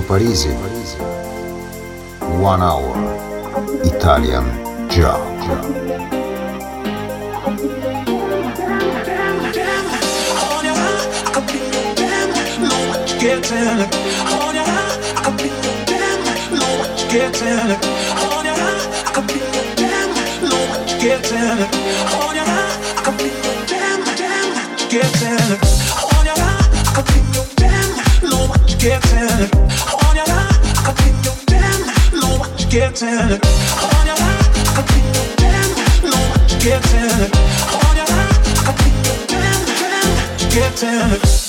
Fabrizio Parisi. One Hour Italian Job. On your I be damn, what getting on your I be damn, what getting on your I be damn, damn, it on getting I your damn, know what you're getting your I know what you're getting your I could be your damn, damn, getting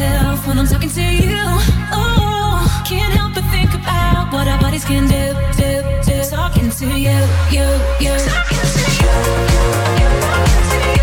myself when I'm talking to you. Oh, can't help but think about what our bodies can do, do, do. Talking to you, you, you. Talking to you, you, you, you.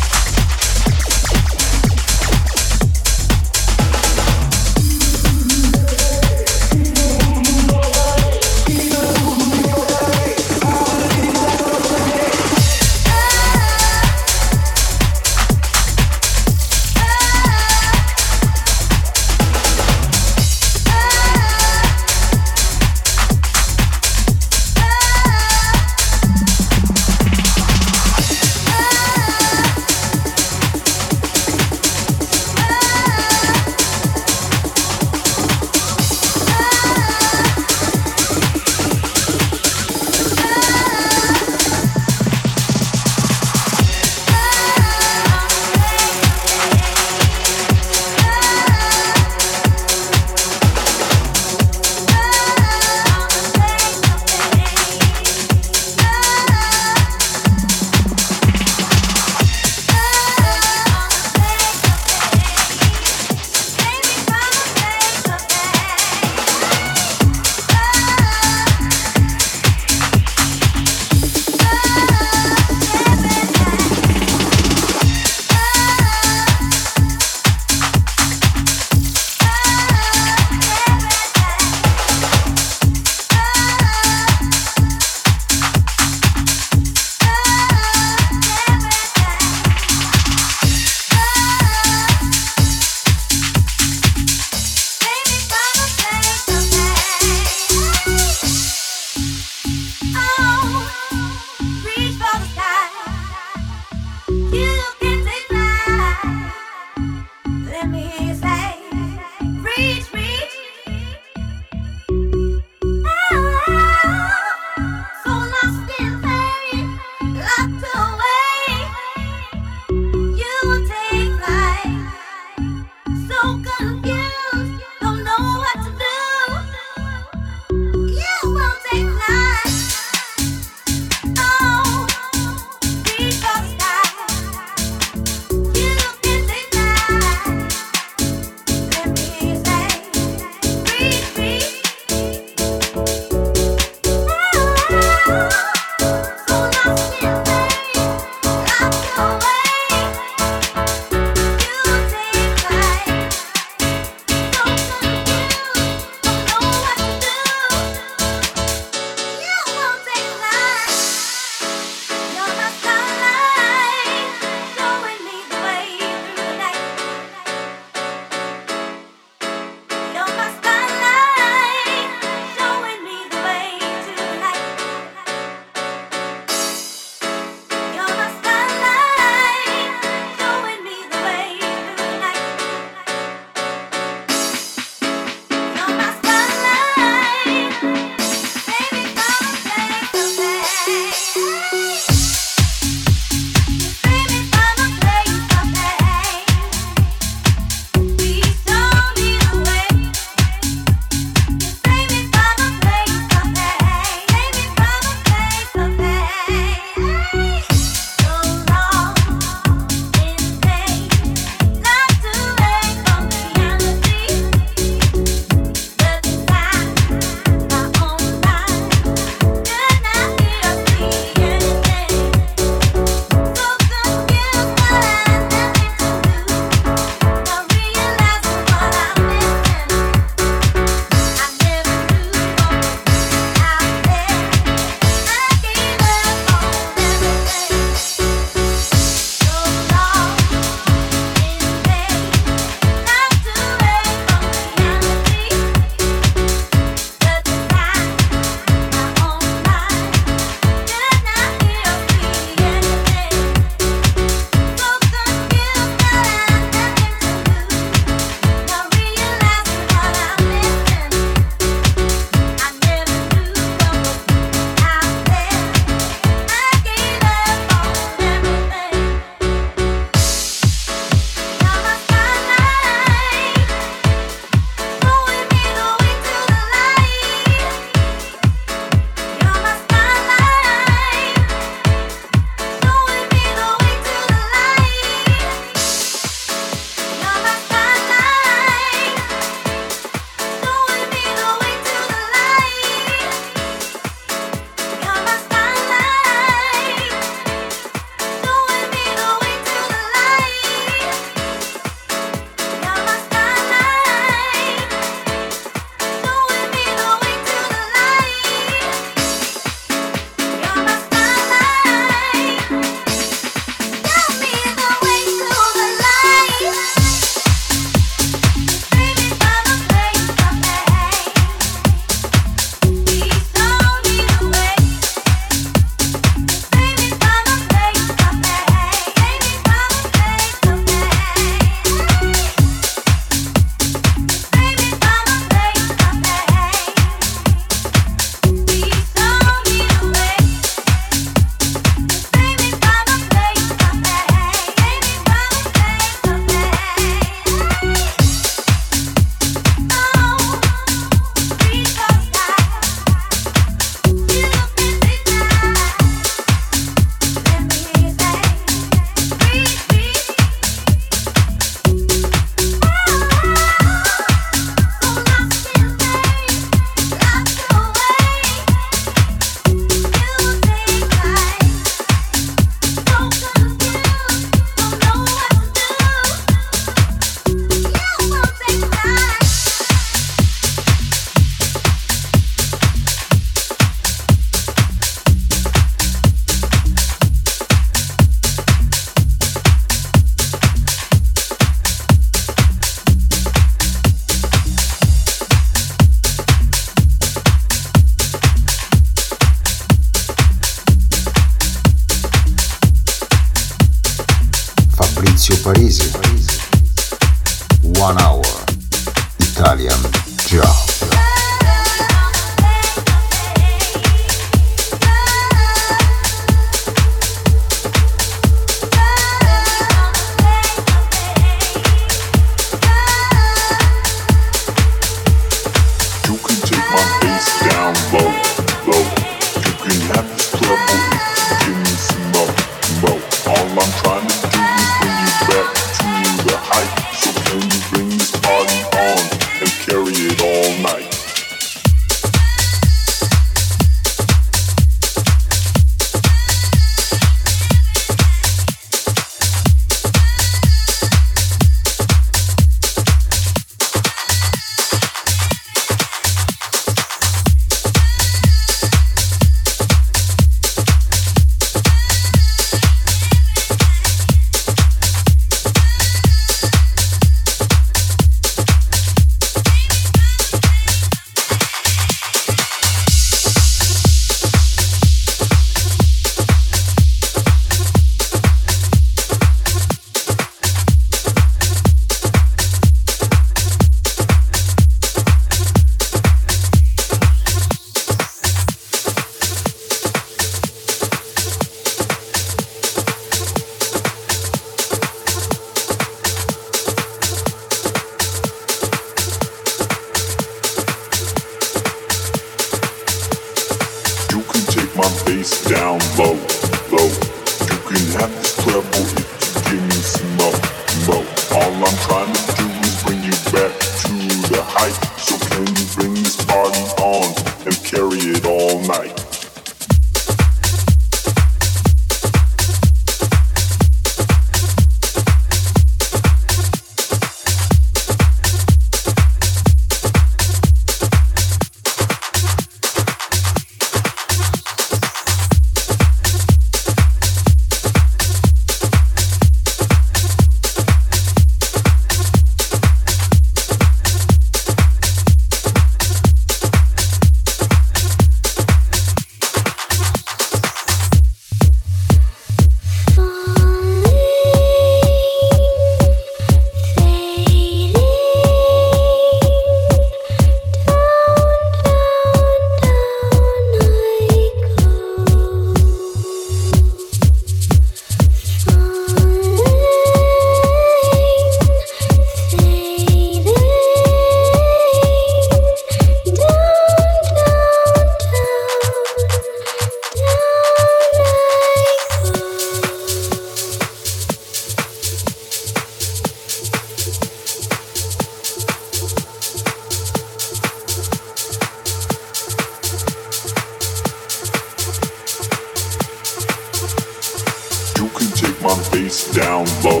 my face down low,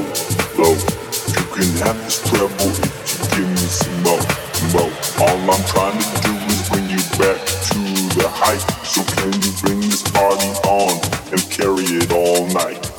low. You can have this treble if you give me some more, more. All I'm trying to do is bring you back to the height. So can you bring this party on and carry it all night?